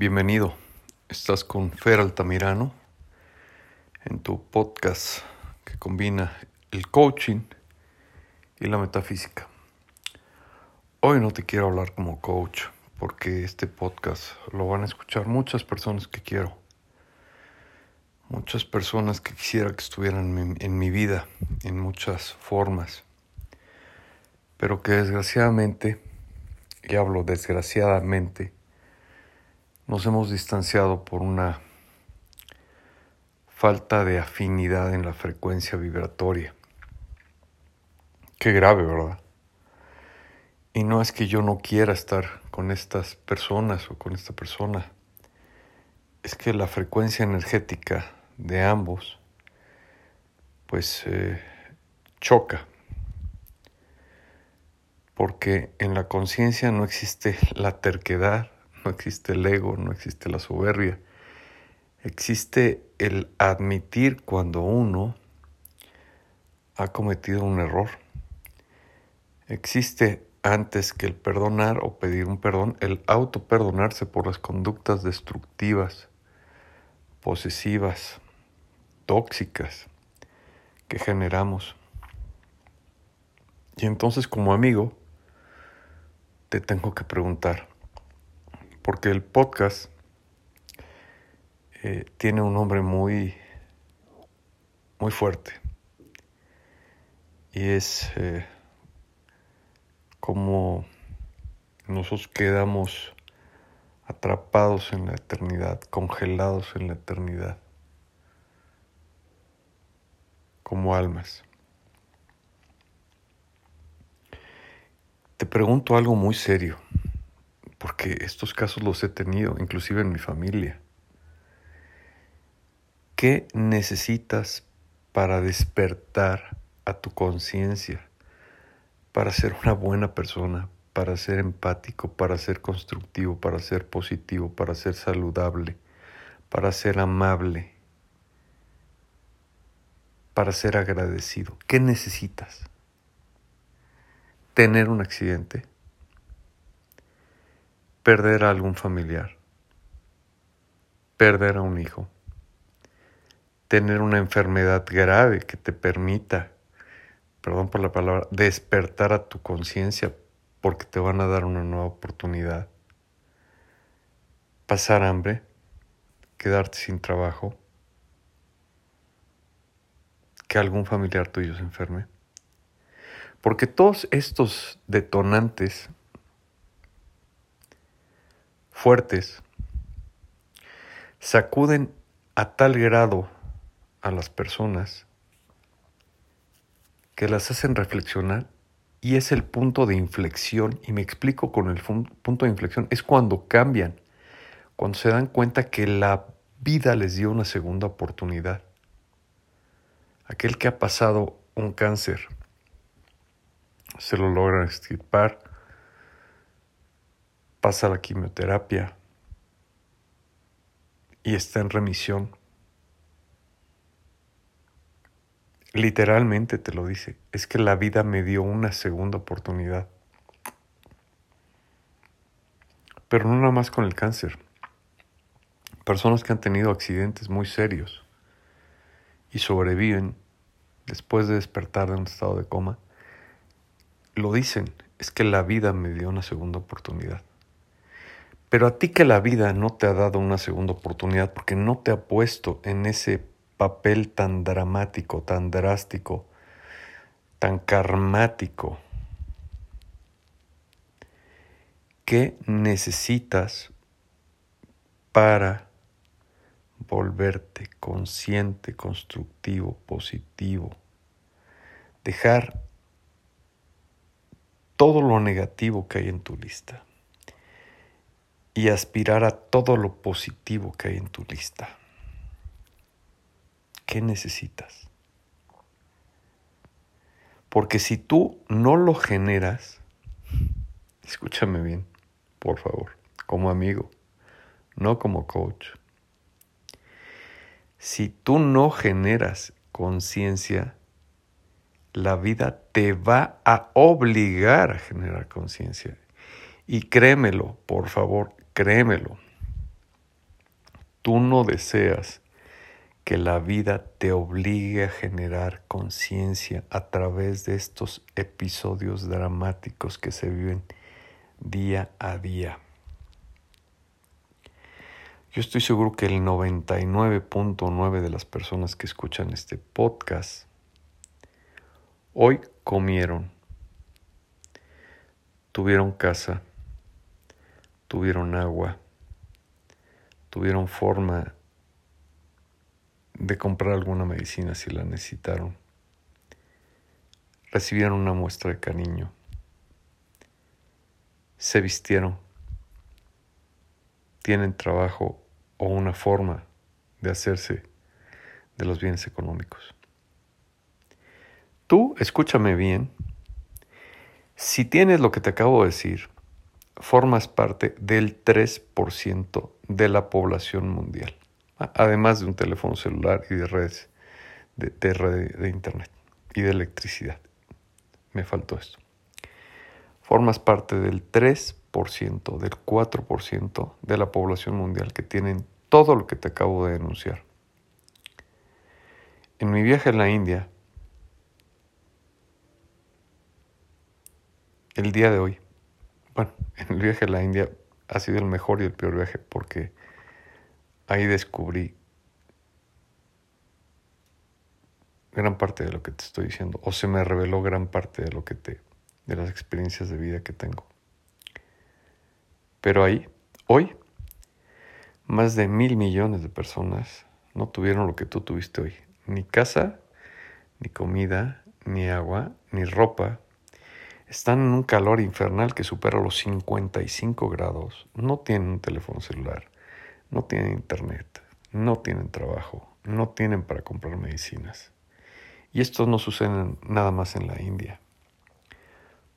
Bienvenido. Estás con Fer Altamirano en tu podcast que combina el coaching y la metafísica. Hoy no te quiero hablar como coach porque este podcast lo van a escuchar muchas personas que quiero. Muchas personas que quisiera que estuvieran en mi vida en muchas formas. Pero que desgraciadamente, y hablo desgraciadamente, nos hemos distanciado por una falta de afinidad en la frecuencia vibratoria. Qué grave, ¿verdad? Y no es que yo no quiera estar con estas personas o con esta persona, es que la frecuencia energética de ambos pues eh, choca, porque en la conciencia no existe la terquedad, no existe el ego, no existe la soberbia. Existe el admitir cuando uno ha cometido un error. Existe antes que el perdonar o pedir un perdón, el auto perdonarse por las conductas destructivas, posesivas, tóxicas que generamos. Y entonces como amigo, te tengo que preguntar, porque el podcast eh, tiene un nombre muy, muy fuerte y es eh, como nosotros quedamos atrapados en la eternidad, congelados en la eternidad, como almas. Te pregunto algo muy serio porque estos casos los he tenido, inclusive en mi familia. ¿Qué necesitas para despertar a tu conciencia, para ser una buena persona, para ser empático, para ser constructivo, para ser positivo, para ser saludable, para ser amable, para ser agradecido? ¿Qué necesitas? ¿Tener un accidente? Perder a algún familiar, perder a un hijo, tener una enfermedad grave que te permita, perdón por la palabra, despertar a tu conciencia porque te van a dar una nueva oportunidad, pasar hambre, quedarte sin trabajo, que algún familiar tuyo se enferme. Porque todos estos detonantes fuertes sacuden a tal grado a las personas que las hacen reflexionar y es el punto de inflexión, y me explico con el punto de inflexión, es cuando cambian, cuando se dan cuenta que la vida les dio una segunda oportunidad. Aquel que ha pasado un cáncer, se lo logran extirpar, pasa la quimioterapia y está en remisión. Literalmente te lo dice, es que la vida me dio una segunda oportunidad. Pero no nada más con el cáncer. Personas que han tenido accidentes muy serios y sobreviven después de despertar de un estado de coma, lo dicen, es que la vida me dio una segunda oportunidad. Pero a ti que la vida no te ha dado una segunda oportunidad porque no te ha puesto en ese papel tan dramático, tan drástico, tan karmático, ¿qué necesitas para volverte consciente, constructivo, positivo? Dejar todo lo negativo que hay en tu lista y aspirar a todo lo positivo que hay en tu lista. ¿Qué necesitas? Porque si tú no lo generas, escúchame bien, por favor, como amigo, no como coach. Si tú no generas conciencia, la vida te va a obligar a generar conciencia. Y créemelo, por favor, créemelo. tú no deseas que la vida te obligue a generar conciencia a través de estos episodios dramáticos que se viven día a día. Yo estoy seguro que el 99.9 de las personas que escuchan este podcast hoy comieron, tuvieron casa, tuvieron agua, tuvieron forma de comprar alguna medicina si la necesitaron. Recibieron una muestra de cariño. Se vistieron. Tienen trabajo o una forma de hacerse de los bienes económicos. Tú, escúchame bien, si tienes lo que te acabo de decir, formas parte del 3% de la población mundial además de un teléfono celular y de redes de, de internet y de electricidad. Me faltó esto. Formas parte del 3%, del 4% de la población mundial que tienen todo lo que te acabo de denunciar. En mi viaje a la India, el día de hoy, bueno, en el viaje a la India ha sido el mejor y el peor viaje porque ahí descubrí gran parte de lo que te estoy diciendo, o se me reveló gran parte de lo que te, de las experiencias de vida que tengo. Pero ahí, hoy, más de mil millones de personas no tuvieron lo que tú tuviste hoy. Ni casa, ni comida, ni agua, ni ropa. Están en un calor infernal que supera los 55 grados. No tienen un teléfono celular no tienen internet, no tienen trabajo, no tienen para comprar medicinas. Y esto no sucede nada más en la India.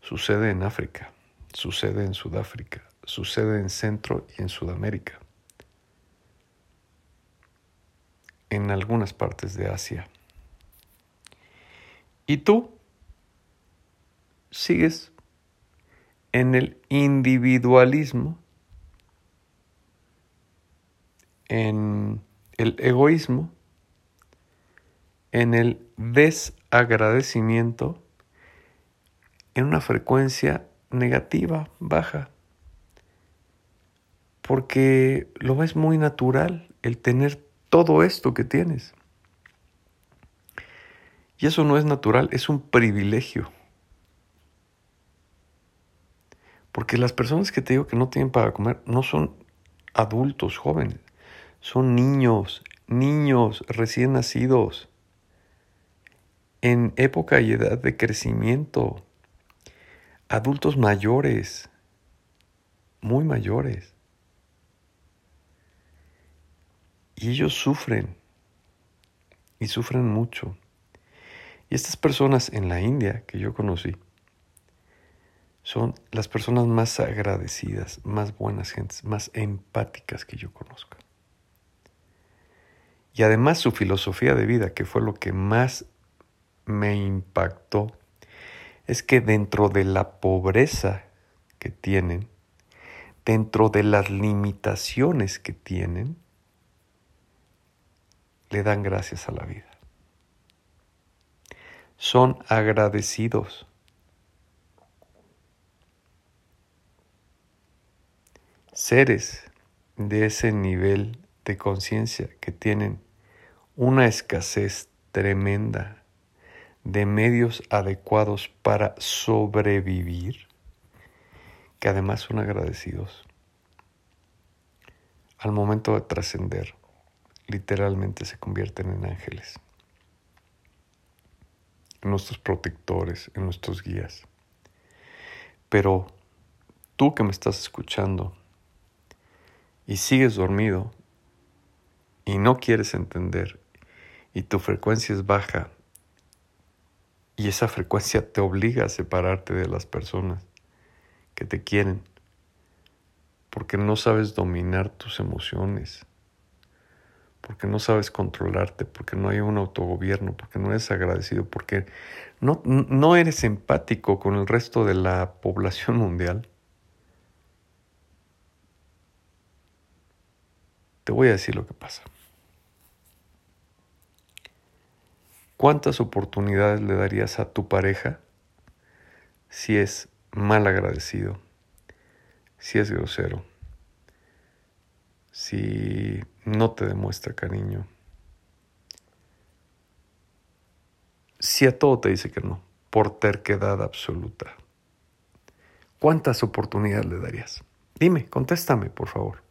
Sucede en África, sucede en Sudáfrica, sucede en Centro y en Sudamérica, en algunas partes de Asia. Y tú sigues en el individualismo en el egoísmo, en el desagradecimiento, en una frecuencia negativa, baja, porque lo ves muy natural el tener todo esto que tienes. Y eso no es natural, es un privilegio. Porque las personas que te digo que no tienen para comer no son adultos jóvenes. Son niños, niños recién nacidos, en época y edad de crecimiento, adultos mayores, muy mayores. Y ellos sufren, y sufren mucho. Y estas personas en la India que yo conocí, son las personas más agradecidas, más buenas gentes, más empáticas que yo conozco. Y además su filosofía de vida, que fue lo que más me impactó, es que dentro de la pobreza que tienen, dentro de las limitaciones que tienen, le dan gracias a la vida. Son agradecidos. Seres de ese nivel de conciencia que tienen una escasez tremenda de medios adecuados para sobrevivir, que además son agradecidos. Al momento de trascender, literalmente se convierten en ángeles, en nuestros protectores, en nuestros guías. Pero tú que me estás escuchando y sigues dormido, y no quieres entender y tu frecuencia es baja y esa frecuencia te obliga a separarte de las personas que te quieren porque no sabes dominar tus emociones, porque no sabes controlarte, porque no hay un autogobierno, porque no eres agradecido, porque no, no eres empático con el resto de la población mundial Te voy a decir lo que pasa. ¿Cuántas oportunidades le darías a tu pareja si es mal agradecido, si es grosero, si no te demuestra cariño, si a todo te dice que no, por terquedad absoluta? ¿Cuántas oportunidades le darías? Dime, contéstame, por favor.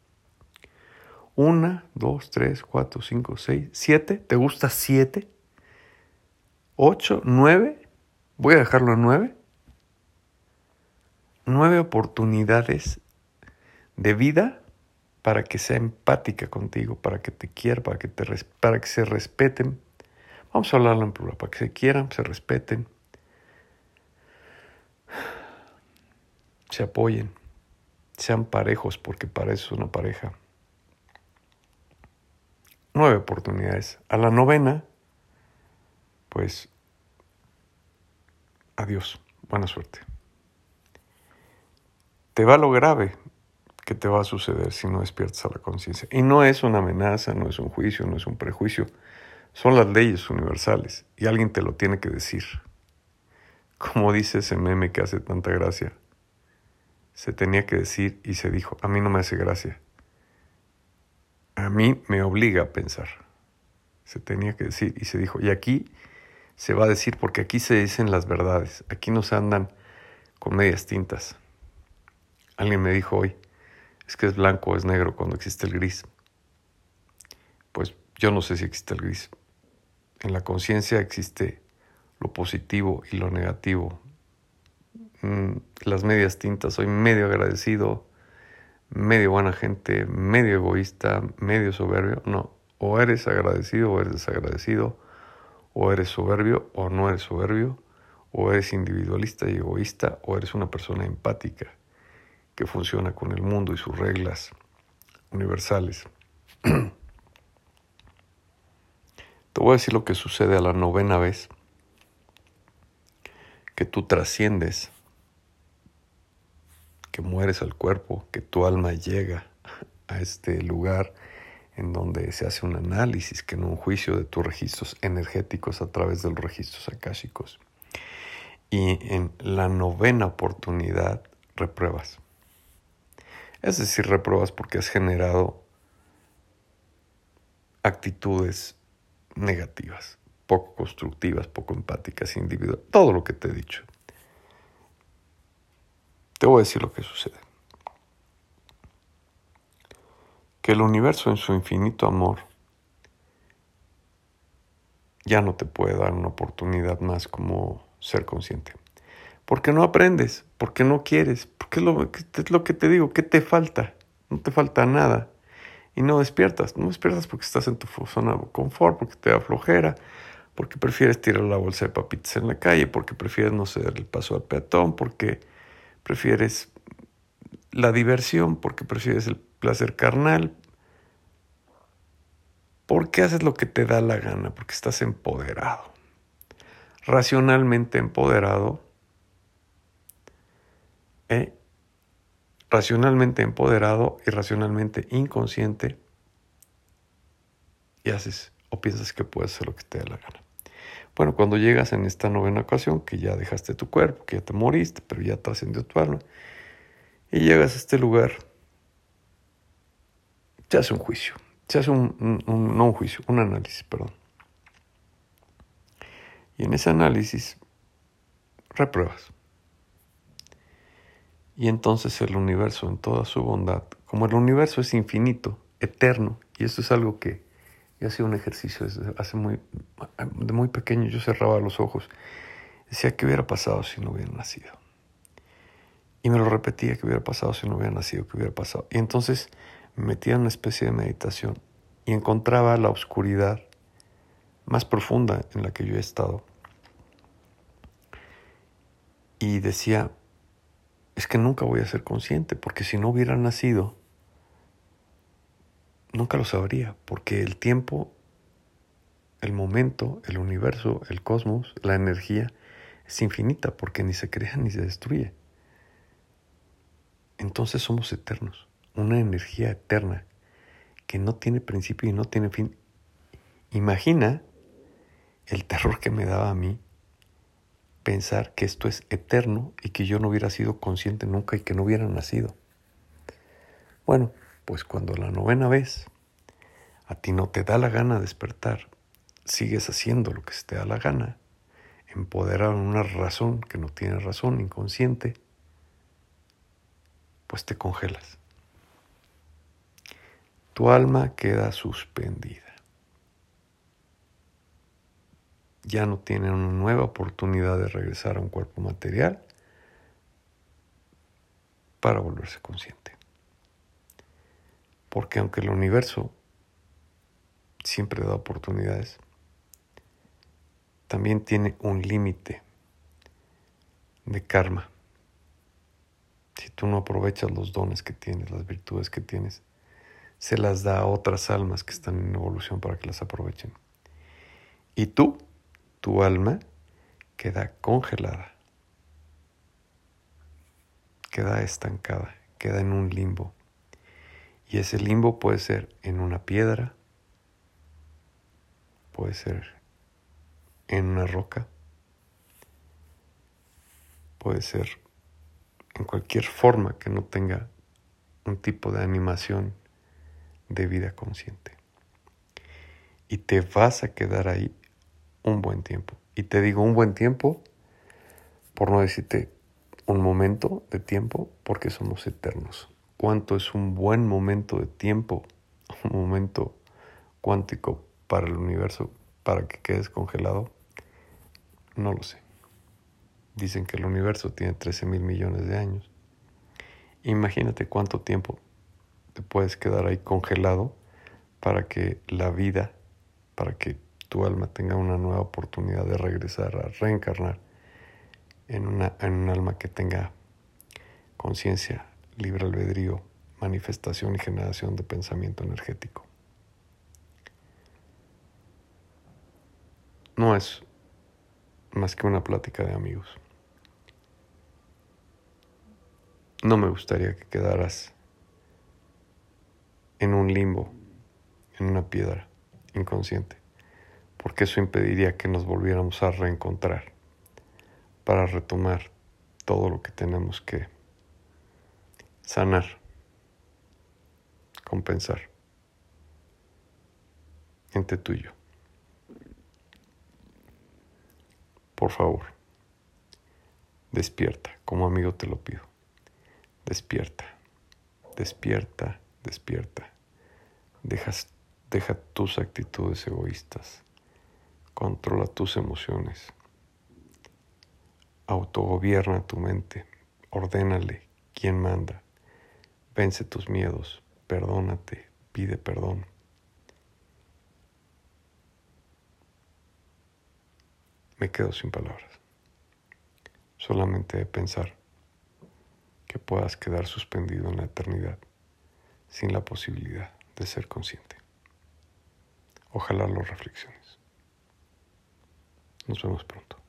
Una, dos, tres, cuatro, cinco, seis, siete. ¿Te gusta siete? ¿Ocho? ¿Nueve? Voy a dejarlo en nueve. Nueve oportunidades de vida para que sea empática contigo, para que te quiera, para que, te, para que se respeten. Vamos a hablarlo en plural, para que se quieran, se respeten, se apoyen, sean parejos, porque para eso es una pareja nueve oportunidades. A la novena, pues, adiós, buena suerte. Te va lo grave que te va a suceder si no despiertas a la conciencia. Y no es una amenaza, no es un juicio, no es un prejuicio. Son las leyes universales y alguien te lo tiene que decir. Como dice ese meme que hace tanta gracia. Se tenía que decir y se dijo, a mí no me hace gracia a mí me obliga a pensar. Se tenía que decir y se dijo, y aquí se va a decir porque aquí se dicen las verdades, aquí no se andan con medias tintas. Alguien me dijo hoy, es que es blanco o es negro cuando existe el gris. Pues yo no sé si existe el gris. En la conciencia existe lo positivo y lo negativo. Mm, las medias tintas, soy medio agradecido, medio buena gente, medio egoísta, medio soberbio. No, o eres agradecido o eres desagradecido, o eres soberbio o no eres soberbio, o eres individualista y egoísta, o eres una persona empática que funciona con el mundo y sus reglas universales. Te voy a decir lo que sucede a la novena vez que tú trasciendes mueres al cuerpo, que tu alma llega a este lugar en donde se hace un análisis, que no un juicio de tus registros energéticos a través de los registros akáshicos. Y en la novena oportunidad repruebas. Es decir, repruebas porque has generado actitudes negativas, poco constructivas, poco empáticas, individuales, todo lo que te he dicho. Te voy a decir lo que sucede. Que el universo en su infinito amor ya no te puede dar una oportunidad más como ser consciente. Porque no aprendes, porque no quieres, porque es lo, es lo que te digo, ¿qué te falta? No te falta nada. Y no despiertas, no despiertas porque estás en tu zona de confort, porque te da flojera, porque prefieres tirar la bolsa de papitas en la calle, porque prefieres no ceder el paso al peatón, porque prefieres la diversión, porque prefieres el placer carnal, porque haces lo que te da la gana, porque estás empoderado. Racionalmente empoderado, ¿eh? racionalmente empoderado y racionalmente inconsciente, y haces o piensas que puedes hacer lo que te da la gana. Bueno, cuando llegas en esta novena ocasión, que ya dejaste tu cuerpo, que ya te moriste, pero ya trascendió tu alma, y llegas a este lugar, se hace un juicio, se hace un, no un juicio, un análisis, perdón. Y en ese análisis repruebas. Y entonces el universo en toda su bondad, como el universo es infinito, eterno, y esto es algo que yo hacía un ejercicio desde hace muy, de muy pequeño, yo cerraba los ojos. Decía, ¿qué hubiera pasado si no hubiera nacido? Y me lo repetía, ¿qué hubiera pasado si no hubiera nacido? ¿Qué hubiera pasado? Y entonces me metía en una especie de meditación y encontraba la oscuridad más profunda en la que yo he estado. Y decía, es que nunca voy a ser consciente, porque si no hubiera nacido, nunca lo sabría, porque el tiempo, el momento, el universo, el cosmos, la energía es infinita, porque ni se crea ni se destruye. Entonces somos eternos, una energía eterna que no tiene principio y no tiene fin. Imagina el terror que me daba a mí pensar que esto es eterno y que yo no hubiera sido consciente nunca y que no hubiera nacido. Bueno, pues cuando la novena vez a ti no te da la gana despertar, sigues haciendo lo que se te da la gana, empoderar una razón que no tiene razón, inconsciente, pues te congelas. Tu alma queda suspendida. Ya no tiene una nueva oportunidad de regresar a un cuerpo material para volverse consciente. Porque aunque el universo siempre da oportunidades, también tiene un límite de karma. Si tú no aprovechas los dones que tienes, las virtudes que tienes, se las da a otras almas que están en evolución para que las aprovechen. Y tú, tu alma, queda congelada, queda estancada, queda en un limbo. Y ese limbo puede ser en una piedra, puede ser en una roca, puede ser en cualquier forma que no tenga un tipo de animación de vida consciente. Y te vas a quedar ahí un buen tiempo. Y te digo un buen tiempo, por no decirte un momento de tiempo, porque somos eternos. ¿Cuánto es un buen momento de tiempo, un momento cuántico para el universo, para que quedes congelado? No lo sé. Dicen que el universo tiene 13 mil millones de años. Imagínate cuánto tiempo te puedes quedar ahí congelado para que la vida, para que tu alma tenga una nueva oportunidad de regresar a reencarnar en, una, en un alma que tenga conciencia, libre albedrío, manifestación y generación de pensamiento energético. No es más que una plática de amigos. No me gustaría que quedaras en un limbo, en una piedra, inconsciente, porque eso impediría que nos volviéramos a reencontrar para retomar todo lo que tenemos que sanar, compensar entre tú y yo. Por favor, despierta, como amigo te lo pido. Despierta, despierta, despierta. deja tus actitudes egoístas. Controla tus emociones. Autogobierna tu mente. Ordénale quién manda. Vence tus miedos. Perdónate. Pide perdón. me quedo sin palabras. Solamente de pensar que puedas quedar suspendido en la eternidad sin la posibilidad de ser consciente. Ojalá lo reflexiones. Nos vemos pronto.